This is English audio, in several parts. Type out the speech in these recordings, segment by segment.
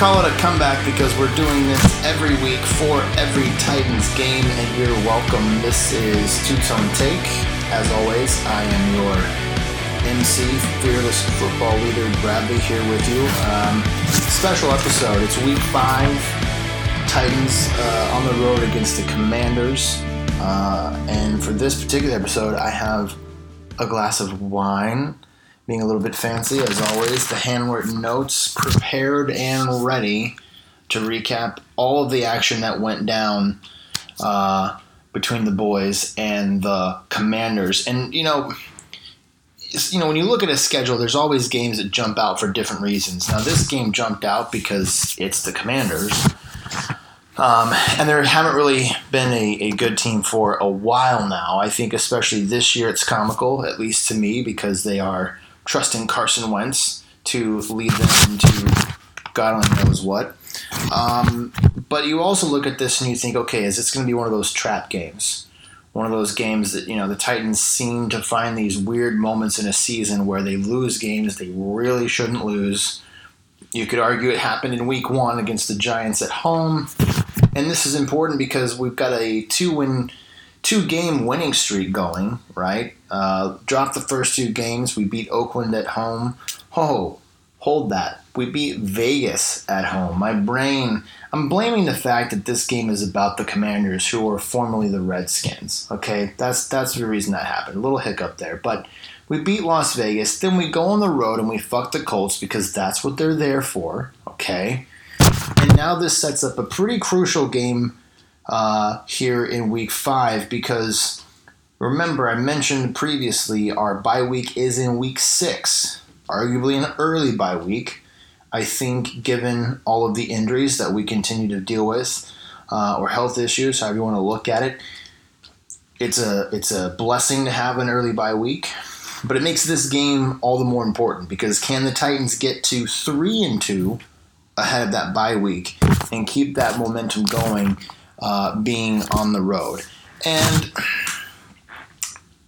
Call it a comeback because we're doing this every week for every Titans game, and you're welcome. This is Two Tone Take. As always, I am your MC, fearless football leader Bradley, here with you. Um, special episode. It's week five. Titans uh, on the road against the Commanders. Uh, and for this particular episode, I have a glass of wine being a little bit fancy as always. The handwritten notes prepared and ready to recap all of the action that went down uh, between the boys and the Commanders. And you know, you know when you look at a schedule, there's always games that jump out for different reasons. Now this game jumped out because it's the Commanders. Um, and there haven't really been a, a good team for a while now. I think, especially this year, it's comical, at least to me, because they are trusting Carson Wentz to lead them to God only knows what. Um, but you also look at this and you think, okay, is this going to be one of those trap games? One of those games that, you know, the Titans seem to find these weird moments in a season where they lose games they really shouldn't lose. You could argue it happened in week one against the Giants at home. And this is important because we've got a two win two game winning streak going, right? Uh, dropped the first two games. We beat Oakland at home. Oh, hold that. We beat Vegas at home. My brain, I'm blaming the fact that this game is about the Commanders, who were formerly the Redskins. Okay, that's that's the reason that happened. A little hiccup there, but we beat Las Vegas. Then we go on the road and we fuck the Colts because that's what they're there for. Okay, and now this sets up a pretty crucial game uh, here in week five because remember, I mentioned previously our bye week is in week six, arguably an early bye week. I think, given all of the injuries that we continue to deal with, uh, or health issues, however you want to look at it, it's a it's a blessing to have an early bye week. But it makes this game all the more important because can the Titans get to three and two ahead of that bye week and keep that momentum going uh, being on the road. And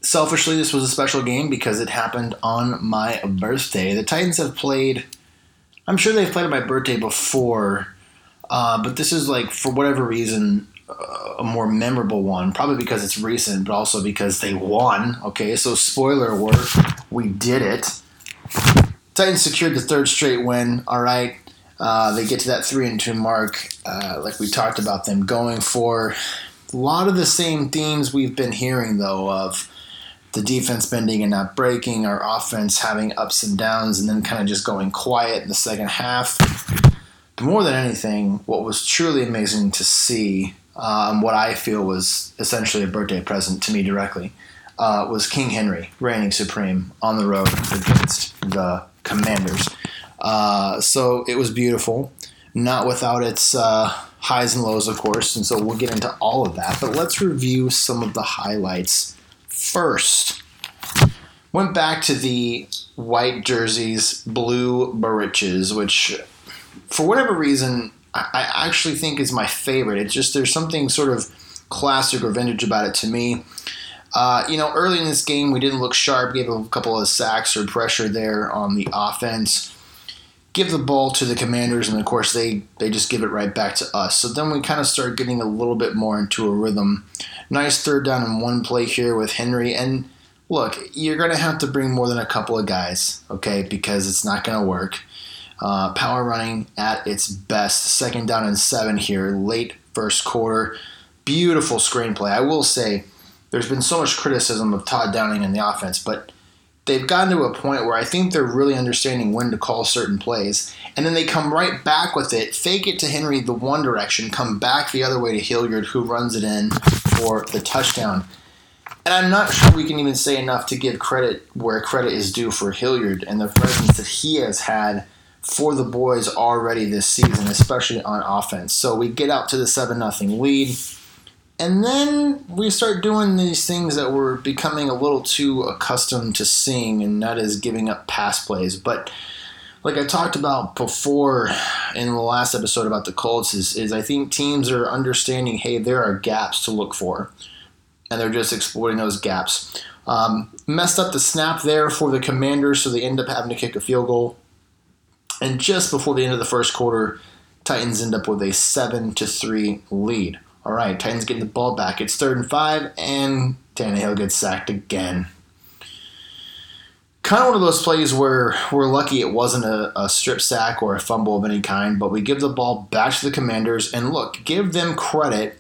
selfishly, this was a special game because it happened on my birthday. The Titans have played, I'm sure they've played on my birthday before, uh, but this is like, for whatever reason, uh, a more memorable one. Probably because it's recent, but also because they won. Okay, so spoiler alert, we did it. Titans secured the third straight win. All right, uh, they get to that three and two mark, uh, like we talked about them going for a lot of the same themes we've been hearing, though, of the defense bending and not breaking, our offense having ups and downs, and then kind of just going quiet in the second half. But more than anything, what was truly amazing to see, um, what I feel was essentially a birthday present to me directly, uh, was King Henry reigning supreme on the road against the Commanders. Uh, so it was beautiful, not without its uh, highs and lows, of course. And so we'll get into all of that. But let's review some of the highlights first. Went back to the white jerseys, blue bariches, which, for whatever reason, I, actually think is my favorite. It's just there's something sort of classic or vintage about it to me. Uh, you know, early in this game, we didn't look sharp, gave a couple of sacks or pressure there on the offense give the ball to the commanders and of course they they just give it right back to us. So then we kind of start getting a little bit more into a rhythm. Nice third down in one play here with henry. And look you're going to have to bring more than a couple of guys okay because it's not going to work. Uh, power running at its best. Second down and seven here late first quarter. Beautiful screenplay. I will say there's been so much criticism of todd downing in the offense but they've gotten to a point where I think they're really understanding when to call certain plays. And then they come right back with it, fake it to Henry the one direction, come back the other way to Hilliard, who runs it in for the touchdown. And I'm not sure we can even say enough to give credit where credit is due for Hilliard and the presence that he has had for the boys already this season, especially on offense. So we get out to the 7 0 lead. And then we start doing these things that we're becoming a little too accustomed to seeing, and that is giving up pass plays. But like I talked about before in the last episode about the Colts, is, is I think teams are understanding, hey, there are gaps to look for, and they're just exploiting those gaps. Um, messed up the snap there for the Commanders, so they end up having to kick a field goal. And just before the end of the first quarter, Titans end up with a 7 to 3 lead. All right, Titans getting the ball back. It's third and five, and Tannehill gets sacked again. Kind of one of those plays where we're lucky it wasn't a, a strip sack or a fumble of any kind, but we give the ball back to the commanders. And look, give them credit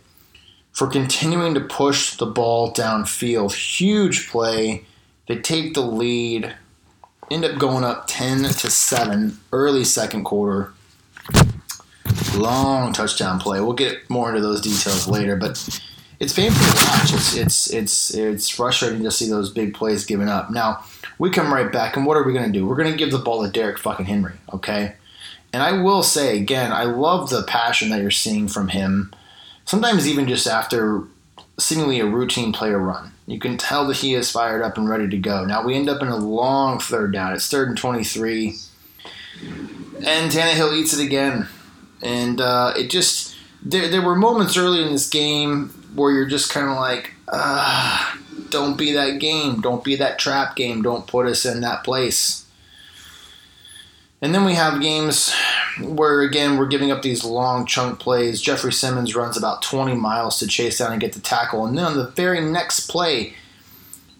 for continuing to push the ball downfield. Huge play. They take the lead, end up going up 10 to 7 early second quarter. Long touchdown play. We'll get more into those details later, but it's painful to watch. It's it's it's it's frustrating to see those big plays given up. Now we come right back, and what are we going to do? We're going to give the ball to Derrick fucking Henry, okay? And I will say again, I love the passion that you're seeing from him. Sometimes even just after seemingly a routine player run, you can tell that he is fired up and ready to go. Now we end up in a long third down. It's third and twenty-three, and Tannehill eats it again and uh, it just there, there were moments early in this game where you're just kind of like, don't be that game, don't be that trap game, don't put us in that place. And then we have games where again we're giving up these long chunk plays. Jeffrey Simmons runs about 20 miles to chase down and get the tackle, and then on the very next play,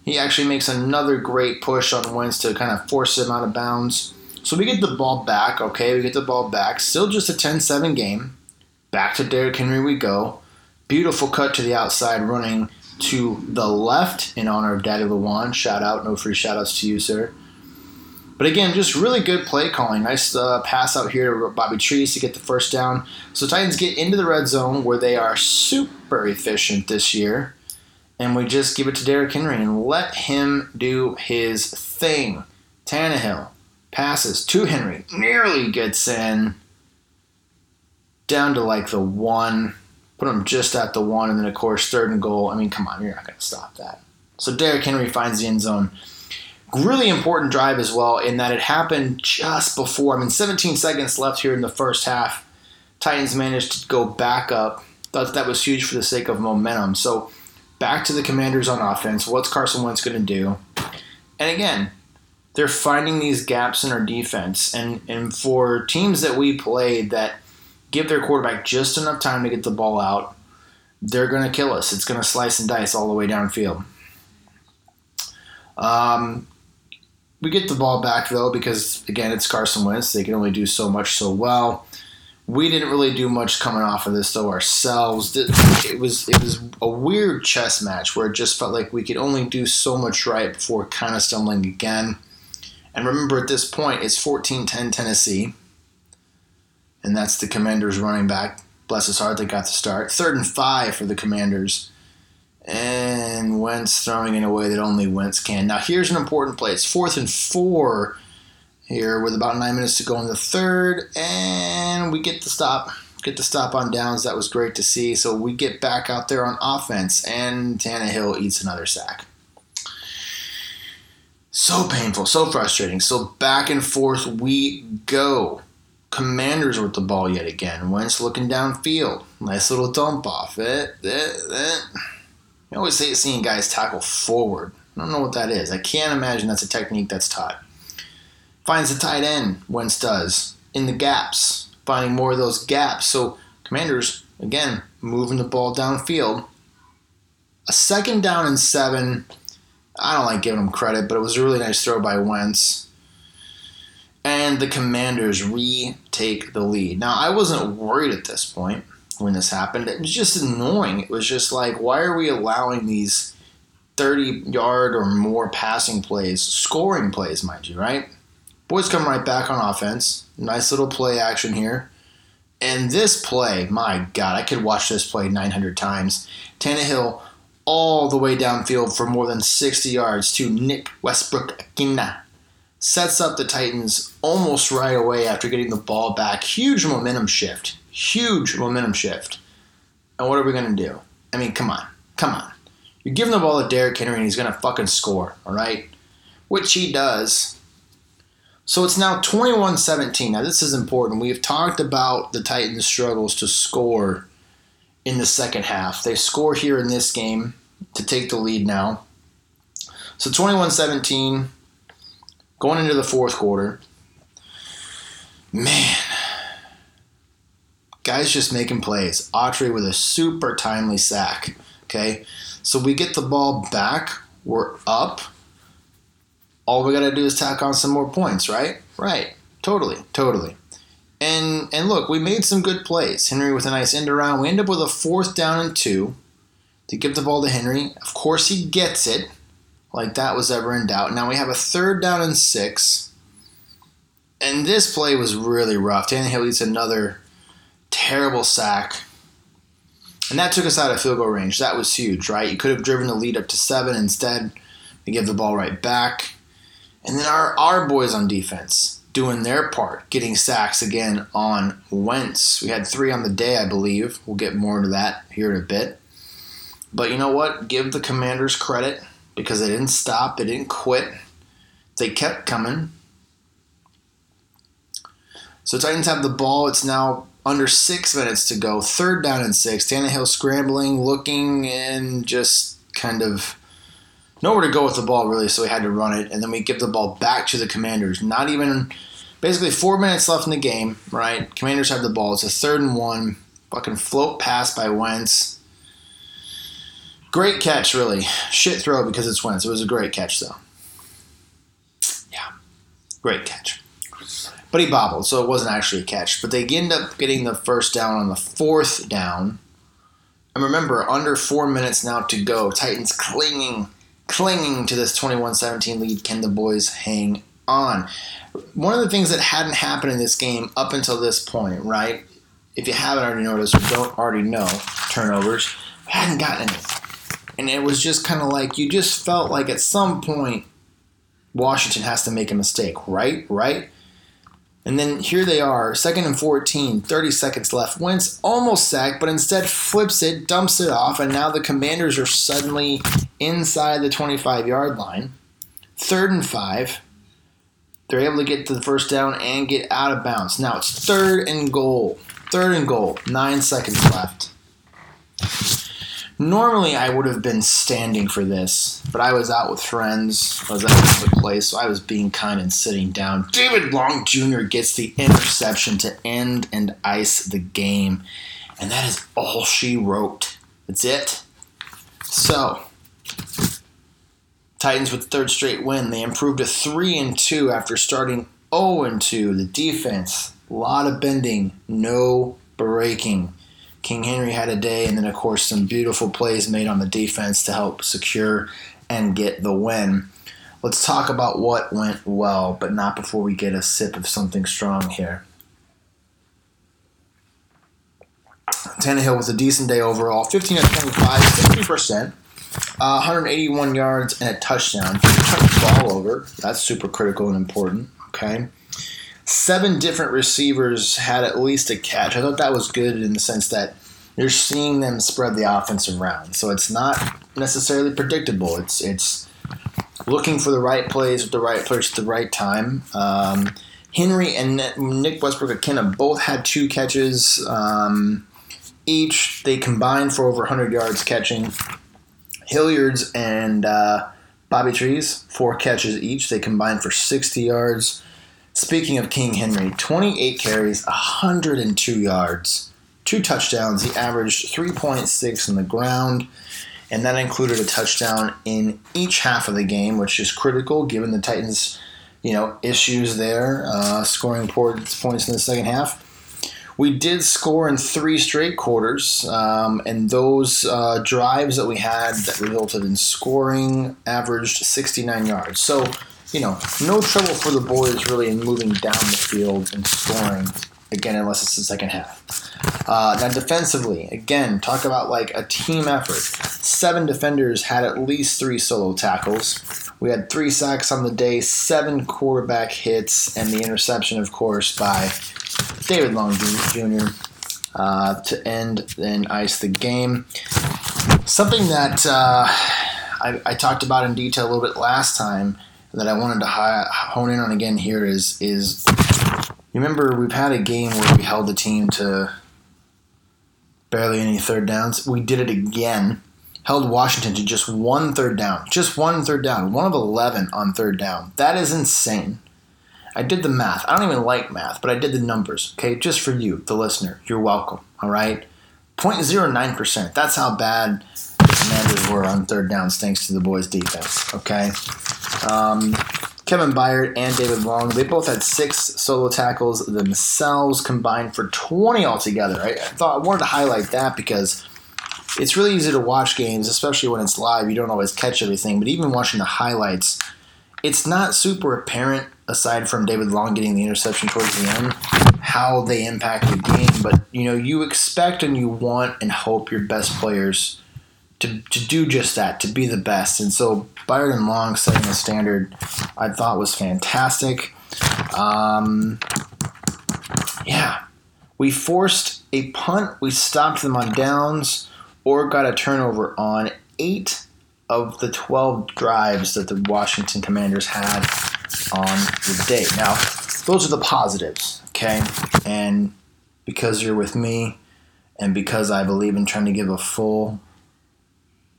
he actually makes another great push on Wentz to kind of force him out of bounds. So we get the ball back, okay? We get the ball back. Still just a 10 7 game. Back to Derrick Henry we go. Beautiful cut to the outside, running to the left in honor of Daddy Lewan. Shout out, no free shout outs to you, sir. But again, just really good play calling. Nice uh, pass out here to Bobby Trees to get the first down. So Titans get into the red zone where they are super efficient this year. And we just give it to Derrick Henry and let him do his thing. Tannehill, passes to Henry, nearly gets in down to like the one, put him just at the one, and then of course third and goal. I mean, come on, you're not going to stop that. So Derrick Henry finds the end zone. Really important drive as well in that it happened just before. I mean, 17 seconds left here in the first half. Titans managed to go back up. Thought that was huge for the sake of momentum. So back to the Commanders on offense. What's Carson Wentz going to do? And again, they're finding these gaps in our defense. And, and for teams that we play that give their quarterback just enough time to get the ball out, they're going to kill us. It's going to slice and dice all the way downfield. Um, we get the ball back though because again it's Carson Wentz. They can only do so much so well. We didn't really do much coming off of this though ourselves. It was it was a weird chess match where it just felt like we could only do so much right before kind of stumbling again. And remember, at this point, it's 14 10 Tennessee. And that's the Commanders running back. Bless his heart, they got the start. Third and five for the Commanders. And Wentz throwing in a way that only Wentz can. Now, here's an important play. It's fourth and four here with about nine minutes to go in the third. And we get the stop. Get the stop on downs. That was great to see. So we get back out there on offense, and Tannehill eats another sack. So painful, so frustrating. So back and forth we go. Commanders with the ball yet again. Wentz looking downfield. Nice little dump off. It, it, it. I always hate seeing guys tackle forward. I don't know what that is. I can't imagine that's a technique that's taught. Finds the tight end, Wentz does. In the gaps. Finding more of those gaps. So Commanders, again, moving the ball downfield. A second down and seven I don't like giving him credit, but it was a really nice throw by Wentz. And the Commanders retake the lead. Now, I wasn't worried at this point when this happened. It was just annoying. It was just like, why are we allowing these 30 yard or more passing plays, scoring plays, mind you, right? Boys come right back on offense. Nice little play action here. And this play, my God, I could watch this play 900 times. Tannehill all the way downfield for more than 60 yards to Nick Westbrook-Ikhine. Sets up the Titans almost right away after getting the ball back. Huge momentum shift. Huge momentum shift. And what are we going to do? I mean, come on. Come on. You're giving the ball to Derrick Henry and he's going to fucking score, all right? Which he does. So it's now 21 17. Now, this is important. We have talked about the Titans' struggles to score in the second half. They score here in this game to take the lead now. So 21 17, going into the fourth quarter. man, guys just making plays. Autry with a super timely sack. Okay, so we get the ball back. We're up. All we got to do is tack on some more points, right? Right. Totally. Totally. And and look, we made some good plays. Henry with a nice end around. We end up with a fourth down and two to give the ball to Henry. Of course, he gets it. Like that was ever in doubt. Now we have a third down and six. And this play was really rough. Tannehill eats another terrible sack. And that took us out of field goal range. That was huge, right? You could have driven the lead up to seven. Instead, we give the ball right back. And then our, our boys on defense doing their part, getting sacks again on Wentz. We had three on the day, I believe. We'll get more into that here in a bit. But you know what? Give the commanders credit because they didn't stop, they didn't quit, they kept coming. So Titans have the ball. It's now under six minutes to go. Third down and six. Tannehill scrambling, looking, and just kind of nowhere to go with the ball really, so we had to run it, and then we give the ball back to the Commanders. Not even basically four minutes left in the game, right? Commanders have the ball. It's a third and one. Fucking float pass by Wentz. Great catch, really. Shit throw because it's Wentz. It was a great catch, though. Yeah, great catch. But he bobbled, so it wasn't actually a catch. But they end up getting the first down on the fourth down. And remember, under four minutes now to go. Titans clinging clinging to this 21-17 lead. Can the boys hang on? One of the things that hadn't happened in this game up until this point, right? If you haven't already noticed or don't already know, turnovers, hadn't gotten any. And it was just kind of like you just felt like at some point Washington has to make a mistake, right? Right? And then here they are, second and 14, 30 seconds left. Wentz almost sacked, but instead flips it, dumps it off, and now the commanders are suddenly inside the 25 yard line. Third and five. They're able to get to the first down and get out of bounds. Now it's third and goal. Third and goal. Nine seconds left. Normally, I would have been standing for this, but I was out with friends. I was at a public place, so I was being kind and sitting down. David Long Jr. gets the interception to end and ice the game, and that is all she wrote. That's it. So, Titans with third straight win. They improved to three and two after starting 0 and two. The defense, a lot of bending, no breaking. King Henry had a day, and then, of course, some beautiful plays made on the defense to help secure and get the win. Let's talk about what went well, but not before we get a sip of something strong here. Tannehill with a decent day overall 15 of 25, 60%, uh, 181 yards, and a touchdown. Turned the ball over. That's super critical and important. Okay seven different receivers had at least a catch. I thought that was good in the sense that you're seeing them spread the offense around. So it's not necessarily predictable. It's it's looking for the right plays with the right players at the right time. Um, Henry and Nick Westbrook-Ikhine both had two catches um, each. They combined for over 100 yards catching. Hilliard's and uh, Bobby Trees, four catches each. They combined for 60 yards. Speaking of King Henry, 28 carries, 102 yards, two touchdowns. He averaged 3.6 on the ground, and that included a touchdown in each half of the game, which is critical given the Titans' you know issues there, uh, scoring points in the second half. We did score in three straight quarters, um, and those uh, drives that we had that resulted in scoring averaged 69 yards. So you know, no trouble for the boys really in moving down the field and scoring again, unless it's the second half. Uh, now, defensively, again, talk about like a team effort. Seven defenders had at least three solo tackles. We had three sacks on the day, seven quarterback hits, and the interception, of course, by David Long Jr. Uh, to end and ice the game. Something that uh, I, I talked about in detail a little bit last time that I wanted to hone in on again here is is you remember we've had a game where we held the team to barely any third downs. We did it again. Held Washington to just one third down. Just one third down. One of 11 on third down. That is insane. I did the math. I don't even like math, but I did the numbers. Okay, just for you, the listener. You're welcome. All right, 0.09 percent. That's how bad were on third downs, thanks to the boys' defense. Okay. Um, Kevin Byard and David Long, they both had six solo tackles themselves, combined for 20 altogether. I thought I wanted to highlight that because it's really easy to watch games, especially when it's live. You don't always catch everything, but even watching the highlights, it's not super apparent, aside from David Long getting the interception towards the end, how they impact the game. But you know, you expect and you want and hope your best players to, to do just that, to be the best. And so Byron Long setting the standard, I thought was fantastic. Um, yeah, we forced a punt. We stopped them on downs or got a turnover on eight of the 12 drives that the Washington Commanders had on the day. Now, those are the positives, okay? And because you're with me and because I believe in trying to give a full,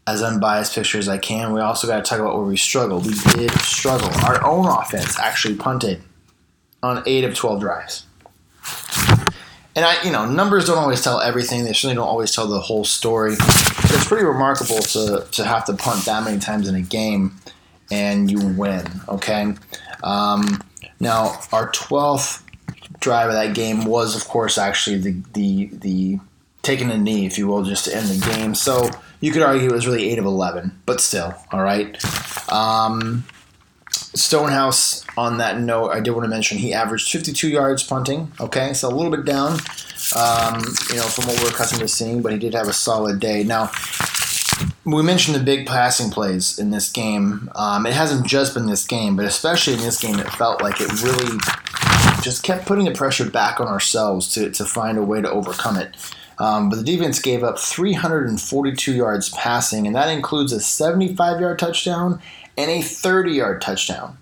as unbiased picture as I can, we also got to talk about where we struggled. We did struggle. Our own offense actually punted on 8 of 12 drives and I, you know, numbers don't always tell everything. They certainly don't always tell the whole story. But it's pretty remarkable to to have to punt that many times in a game and you win. Okay. Um, now our twelfth drive of that game was, of course, actually the the the taking a knee, if you will, just to end the game. So you could argue it was really eight of eleven, but still, all right. Um, Stonehouse, on that note, I did want to mention he averaged 52 yards punting. Okay, so a little bit down, um, you know, from what we're accustomed to seeing, but he did have a solid day. Now, we mentioned the big passing plays in this game. Um, it hasn't just been this game, but especially in this game, it felt like it really just kept putting the pressure back on ourselves to, to find a way to overcome it. Um, but the defense gave up 342 yards passing, and that includes a 75 yard touchdown and a 30 yard touchdown.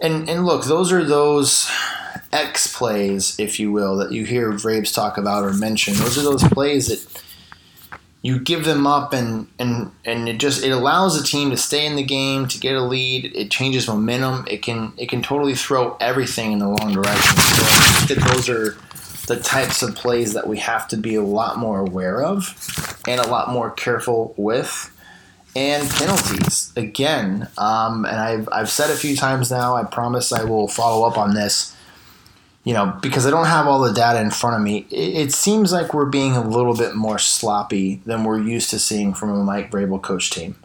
And, and look, those are those X plays, if you will, that you hear Vrabes talk about or mention. Those are those plays that you give them up and, and, and it just it allows the team to stay in the game, to get a lead. It changes momentum. It can it can totally throw everything in the wrong direction. So I think that those are the types of plays that we have to be a lot more aware of and a lot more careful with and penalties again. Um, and I've, I've said a few times now, I promise I will follow up on this. You know, because I don't have all the data in front of me, it, it seems like we're being a little bit more sloppy than we're used to seeing from a Mike Vrabel coach team.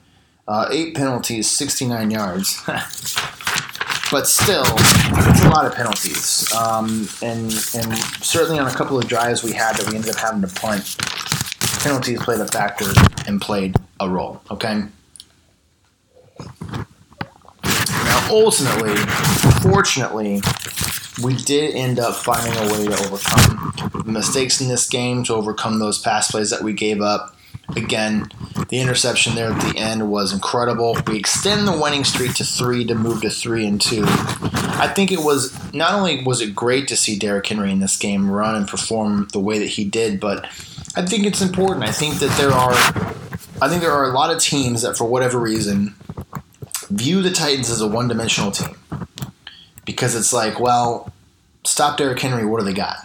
Uh, eight penalties, 69 yards. but still, it's a lot of penalties. Um, and, and certainly on a couple of drives we had that we ended up having to punt, penalties played a factor and played a role. Okay. Now, ultimately, fortunately, we did end up finding a way to overcome mistakes in this game, to overcome those pass plays that we gave up. Again, the interception there at the end was incredible. We extend the winning streak to three to move to three and two. I think it was not only was it great to see Derrick Henry in this game run and perform the way that he did, but I think it's important. I think that there are I think there are a lot of teams that, for whatever reason, view the Titans as a one dimensional team. Because it's like, well, stop Derrick Henry, what do they got?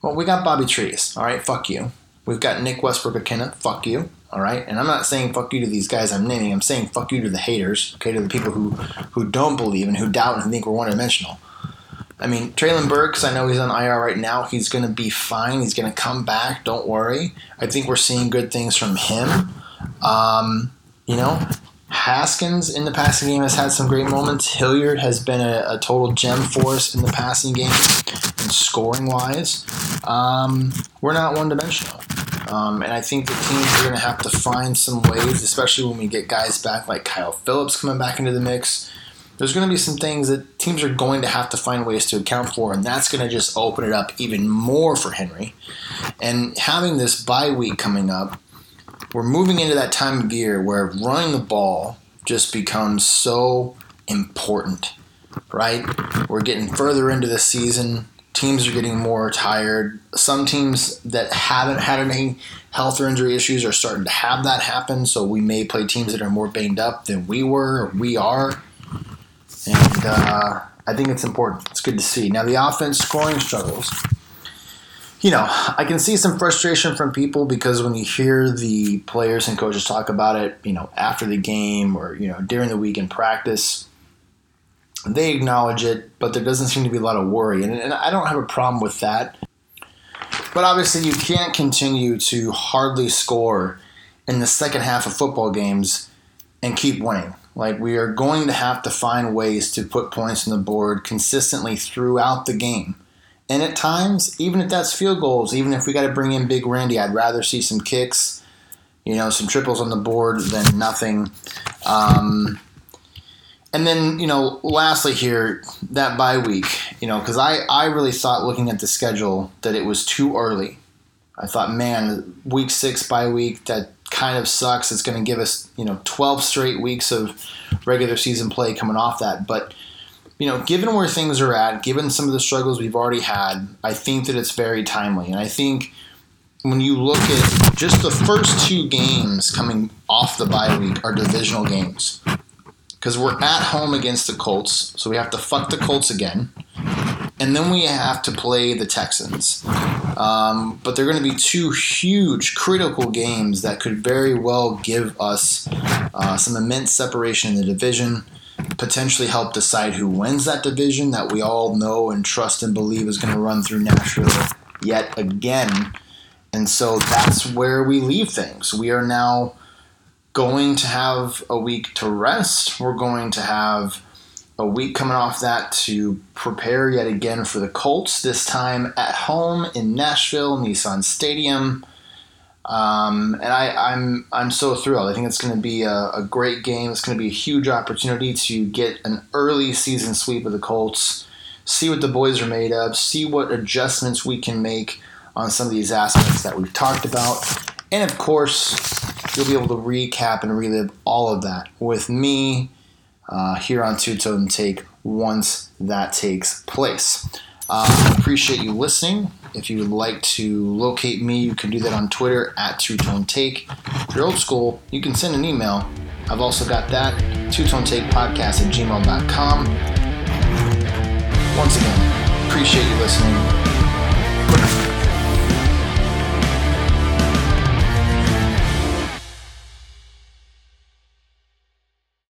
Well, we got Bobby Trees, all right, fuck you. We've got Nick Westbrook-Ikhine, fuck you, all right? And I'm not saying fuck you to these guys I'm naming, I'm saying fuck you to the haters, okay, to the people who, who don't believe and who doubt and think we're one dimensional. I mean, Treylon Burks, I know he's on IR right now. He's going to be fine. He's going to come back. Don't worry. I think we're seeing good things from him. Um, you know, Haskins in the passing game has had some great moments. Hilliard has been a, a total gem for us in the passing game and scoring wise. Um, we're not one dimensional. Um, and I think the teams are going to have to find some ways, especially when we get guys back like Kyle Phillips coming back into the mix there's going to be some things that teams are going to have to find ways to account for, and that's going to just open it up even more for Henry. And having this bye week coming up, we're moving into that time of year where running the ball just becomes so important, right? We're getting further into the season. Teams are getting more tired. Some teams that haven't had any health or injury issues are starting to have that happen. So we may play teams that are more banged up than we were, or we are. And uh, I think it's important. It's good to see. Now, the offense scoring struggles. You know, I can see some frustration from people because when you hear the players and coaches talk about it, you know, after the game or, you know, during the week in practice, they acknowledge it, but there doesn't seem to be a lot of worry. And, and I don't have a problem with that. But obviously, you can't continue to hardly score in the second half of football games and keep winning. Like, we are going to have to find ways to put points on the board consistently throughout the game. And at times, even if that's field goals, even if we got to bring in Big Randy, I'd rather see some kicks, you know, some triples on the board than nothing. Um, and then, you know, lastly here, that bye week, you know, because I, I really thought looking at the schedule that it was too early. I thought, man, week six bye week, that kind of sucks. It's going to give us, you know, 12 straight weeks of regular season play coming off that. But, you know, given where things are at, given some of the struggles we've already had, I think that it's very timely. And I think when you look at just the first two games coming off the bye week are divisional games because we're at home against the Colts, so we have to fuck the Colts again, and then we have to play the Texans. Um, but they're going to be two huge, critical games that could very well give us uh, some immense separation in the division. Potentially help decide who wins that division that we all know and trust and believe is going to run through Nashville yet again. And so that's where we leave things. We are now going to have a week to rest. We're going to have a week coming off that to prepare yet again for the Colts, this time at home in Nashville, Nissan Stadium. Um, and I, am I'm, I'm so thrilled. I think it's going to be a, a great game. It's going to be a huge opportunity to get an early season sweep of the Colts, see what the boys are made of, see what adjustments we can make on some of these aspects that we've talked about, and of course, you'll be able to recap and relive all of that with me uh, here on Two Tone Take once that takes place. Uh, appreciate you listening. If you would like to locate me, you can do that on Twitter at Two Tone Take. If you're old school, you can send an email. I've also got that, Two Tone Take Podcast at gmail.com. Once again, appreciate you listening